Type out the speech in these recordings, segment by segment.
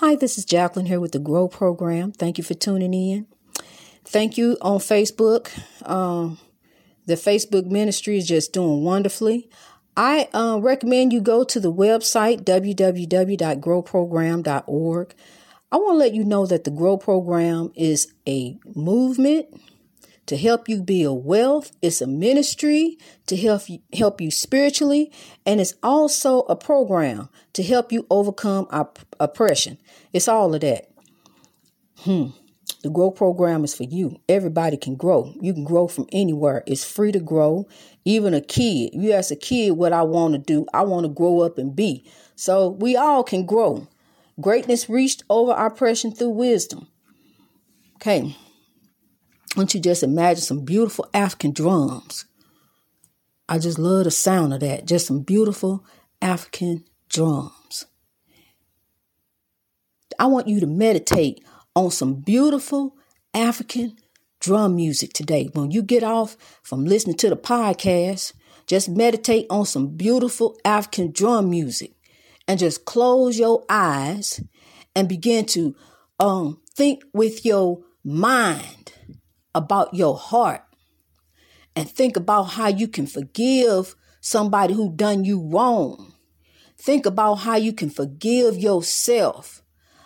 Hi, this is Jacqueline here with the Grow Program. Thank you for tuning in. Thank you on Facebook. Um, the Facebook ministry is just doing wonderfully. I uh, recommend you go to the website www.growprogram.org. I want to let you know that the Grow Program is a movement to help you build wealth. It's a ministry to help you, help you spiritually, and it's also a program to help you overcome op- oppression. It's all of that. Hmm. The grow program is for you. Everybody can grow. You can grow from anywhere. It's free to grow. Even a kid. You ask a kid what I want to do. I want to grow up and be. So we all can grow. Greatness reached over oppression through wisdom. Okay. Don't you just imagine some beautiful African drums? I just love the sound of that. Just some beautiful African drums. I want you to meditate on some beautiful African drum music today. When you get off from listening to the podcast, just meditate on some beautiful African drum music and just close your eyes and begin to um, think with your mind about your heart and think about how you can forgive somebody who done you wrong. Think about how you can forgive yourself.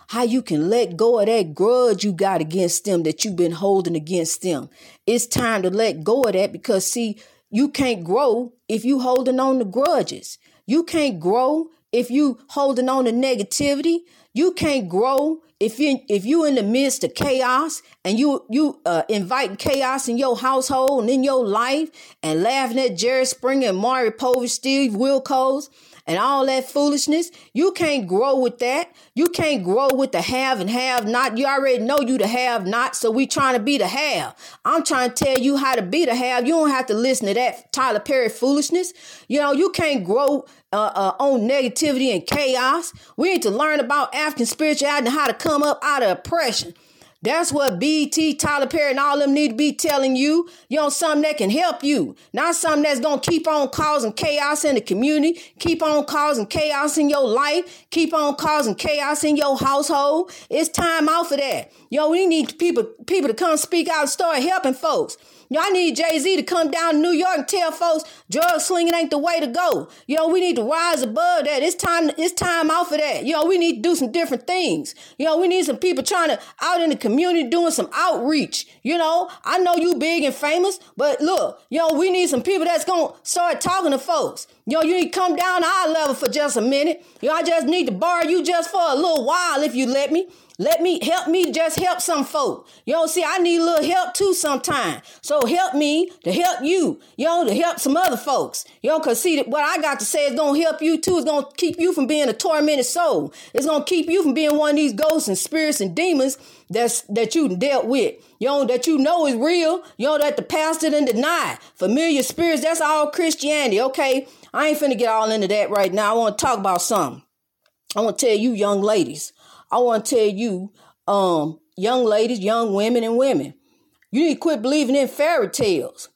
How you can let go of that grudge you got against them that you've been holding against them. It's time to let go of that because see, you can't grow if you holding on to grudges. You can't grow if you holding on to negativity. You can't grow if you if you in the midst of chaos and you you uh, inviting chaos in your household and in your life and laughing at Jerry Springer and Maury Povich, Steve Wilkos and all that foolishness, you can't grow with that. You can't grow with the have and have not. You already know you the have not, so we trying to be the have. I'm trying to tell you how to be the have. You don't have to listen to that Tyler Perry foolishness. You know, you can't grow uh, uh, on negativity and chaos. We need to learn about African spirituality and how to come up out of oppression. That's what BET, Tyler Perry, and all them need to be telling you. You know, something that can help you, not something that's gonna keep on causing chaos in the community, keep on causing chaos in your life, keep on causing chaos in your household. It's time out for that. Yo, we need people people to come speak out and start helping folks. Y'all need Jay Z to come down to New York and tell folks drug slinging ain't the way to go. You know, we need to rise above that. It's time. It's time out for that. You know, we need to do some different things. You know, we need some people trying to out in the community doing some outreach. You know, I know you big and famous, but look, know, we need some people that's gonna start talking to folks. Know, you need to come down to our level for just a minute. Know, I just need to borrow you just for a little while if you let me. Let me help me just help some folk. Know, see, I need a little help too sometime. So help me to help you, know, to help some other folks. Know, cause see what I got to say is gonna help you too. It's gonna keep you from being a tormented soul. It's gonna keep you from being one of these ghosts and spirits and demons that's that you dealt with. Know, that you know is real. Know, that the pastor didn't deny. Familiar spirits, that's all Christianity. Okay. I ain't finna get all into that right now. I want to talk about something. I want to tell you, young ladies, I want to tell you, um, young ladies, young women, and women, you need to quit believing in fairy tales.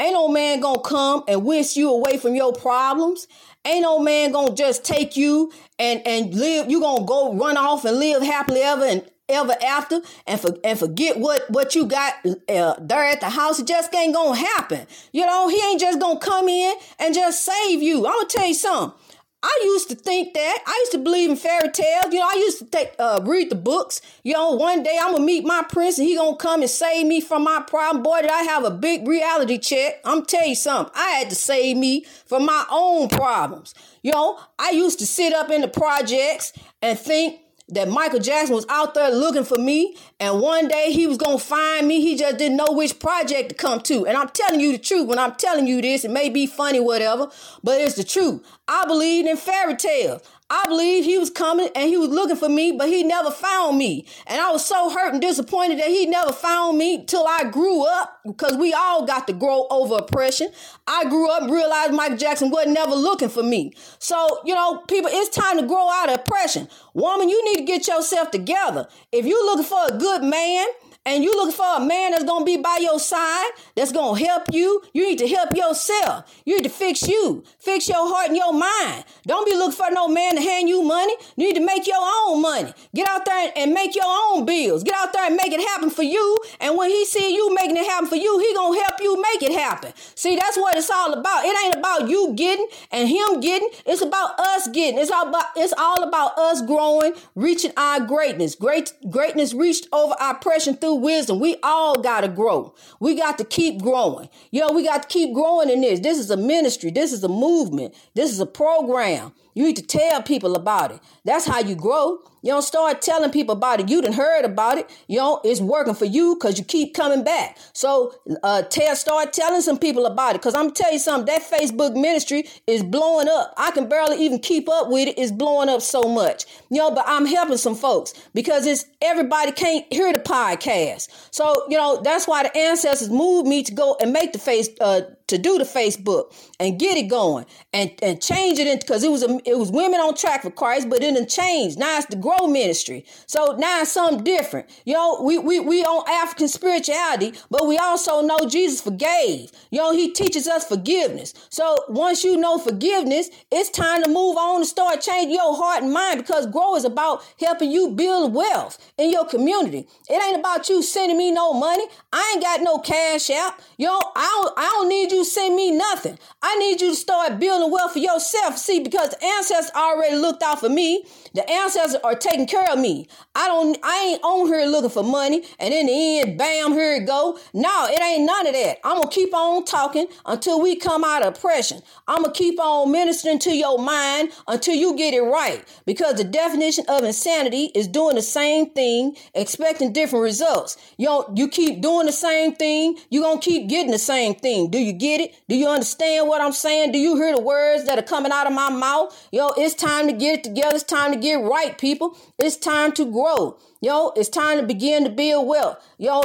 Ain't no man gonna come and whisk you away from your problems. Ain't no man gonna just take you and and live. You gonna go run off and live happily ever and ever after and for, and forget what what you got uh, there at the house. It just ain't gonna happen. You know, he ain't just gonna come in and just save you. I'm gonna tell you something. I used to think that. I used to believe in fairy tales. You know, I used to take uh, read the books. You know, one day I'm gonna meet my prince and he gonna come and save me from my problem. Boy, did I have a big reality check. I'm tell you something. I had to save me from my own problems. You know, I used to sit up in the projects and think that Michael Jackson was out there looking for me, and one day he was gonna find me. He just didn't know which project to come to. And I'm telling you the truth. When I'm telling you this, it may be funny, whatever, but it's the truth. I believed in fairy tales. I believe he was coming and he was looking for me, but he never found me. And I was so hurt and disappointed that he never found me till I grew up because we all got to grow over oppression. I grew up and realized Michael Jackson wasn't never looking for me. So, you know, people, it's time to grow out of oppression. Woman, you need to get yourself together. If you're looking for a good man, and you looking for a man that's gonna be by your side, that's gonna help you, you need to help yourself. You need to fix you, fix your heart and your mind. Don't be looking for no man to hand you money. You need to make your own money. Get out there and make your own bills. Get out there and make it happen for you. And when he see you making it happen for you, he gonna help you make it happen. See, that's what it's all about. It ain't about you getting and him getting. It's about us getting. It's all about it's all about us growing, reaching our greatness. Great greatness reached over oppression through wisdom. We all gotta grow. We got to keep growing. Yo, we got to keep growing in this. This is a ministry. This is a movement. This is a program. You need to tell people about it. That's how you grow. You don't start telling people about it. You didn't heard about it. You know, it's working for you because you keep coming back. So uh tell start telling some people about it. Cause I'm tell you something, that Facebook ministry is blowing up. I can barely even keep up with it. It's blowing up so much. You know, but I'm helping some folks because it's everybody can't hear the podcast. So, you know, that's why the ancestors moved me to go and make the face uh to do the Facebook and get it going and, and change it into because it was a, it was women on track for Christ, but it didn't change. Now it's the grow ministry. So now it's something different. You know, we we we on African spirituality, but we also know Jesus forgave. You know, he teaches us forgiveness. So once you know forgiveness, it's time to move on and start changing your heart and mind because grow is about helping you build wealth in your community. It ain't about you sending me no money. I ain't got no cash out. You know, I don't I don't need you you send me nothing. I need you to start building wealth for yourself. See, because the ancestors already looked out for me. The ancestors are taking care of me. I don't I ain't on here looking for money. And in the end, bam, here it go. No, it ain't none of that. I'm gonna keep on talking until we come out of oppression. I'm gonna keep on ministering to your mind until you get it right. Because the definition of insanity is doing the same thing, expecting different results. You you keep doing the same thing, you're gonna keep getting the same thing. Do you get get it? Do you understand what I'm saying? Do you hear the words that are coming out of my mouth? Yo, it's time to get it together. It's time to get right, people. It's time to grow. Yo, it's time to begin to build wealth. Yo,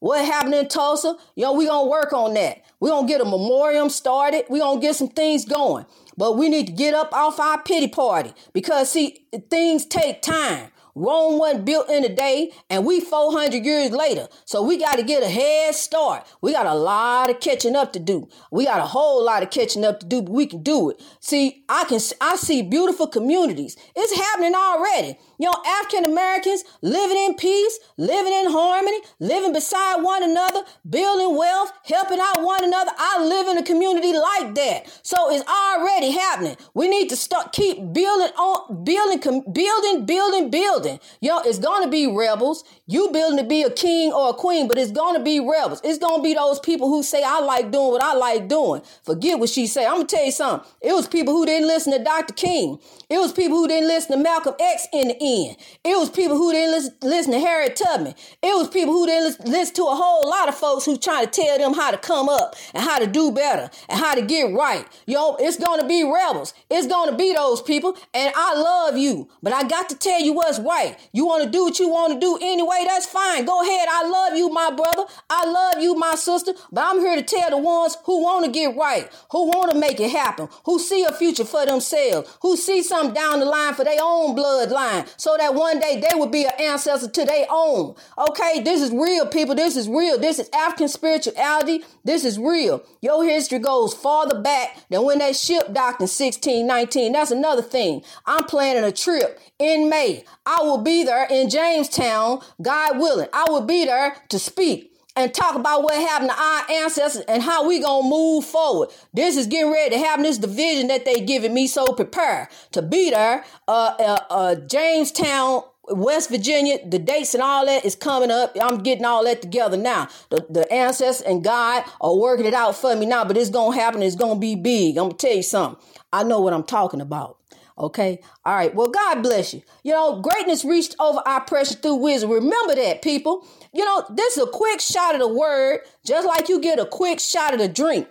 what happened in Tulsa? Yo, we gonna work on that. we gonna get a memorial started. we gonna get some things going. But we need to get up off our pity party because see, things take time. Rome wasn't built in a day, and we 400 years later. So we got to get a head start. We got a lot of catching up to do. We got a whole lot of catching up to do, but we can do it. See, I can I see beautiful communities. It's happening already. You know, African Americans living in peace, living in harmony, living beside one another, building wealth, helping out one another. I live in a community like that. So it's already happening. We need to start keep building on building building building building. Yo, it's going to be rebels. You building to be a king or a queen, but it's going to be rebels. It's going to be those people who say I like doing what I like doing. Forget what she say. I'm going to tell you something. It was people who didn't listen to Dr. King. It was people who didn't listen to Malcolm X in the end. It was people who didn't listen, listen to Harriet Tubman. It was people who didn't listen to a whole lot of folks who trying to tell them how to come up and how to do better and how to get right. Yo, it's to be rebels. It's to be those people. And I love you, but I got to tell you what's right. You want to do what you want to do anyway. That's fine. Go ahead. I love you, my brother. I love you, my sister. But I'm here to tell the ones who want to get right, who want to make it happen, who see a future for themselves, who see something down the line for their own bloodline. So that one day they will be an ancestor to their own. Okay, this is real, people. This is real. This is African spirituality. This is real. Your history goes farther back than when that ship docked in 1619. That's another thing. I'm planning a trip in May. I will be there in Jamestown, God willing. I will be there to speak and talk about what happened to our ancestors and how we gonna move forward. This is getting ready to happen. This division that they giving me, so prepare to be there. Uh, uh, uh, Jamestown, West Virginia, the dates and all that is coming up. I'm getting all that together now. The, the ancestors and God are working it out for me now, but it's gonna happen. It's gonna be big. I'm gonna tell you something. I know what I'm talking about. Okay. All right. Well, God bless you. You know, greatness reached over our pressure through wisdom. Remember that, people. You know, this is a quick shot of the word, just like you get a quick shot of the drink.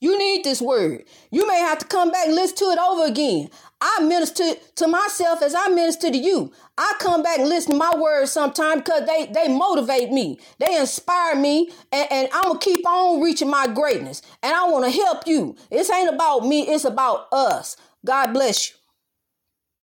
You need this word. You may have to come back and listen to it over again. I minister to myself as I minister to you. I come back and listen to my words sometimes because they, they motivate me. They inspire me and, and I'm going to keep on reaching my greatness. And I want to help you. This ain't about me. It's about us. God bless you.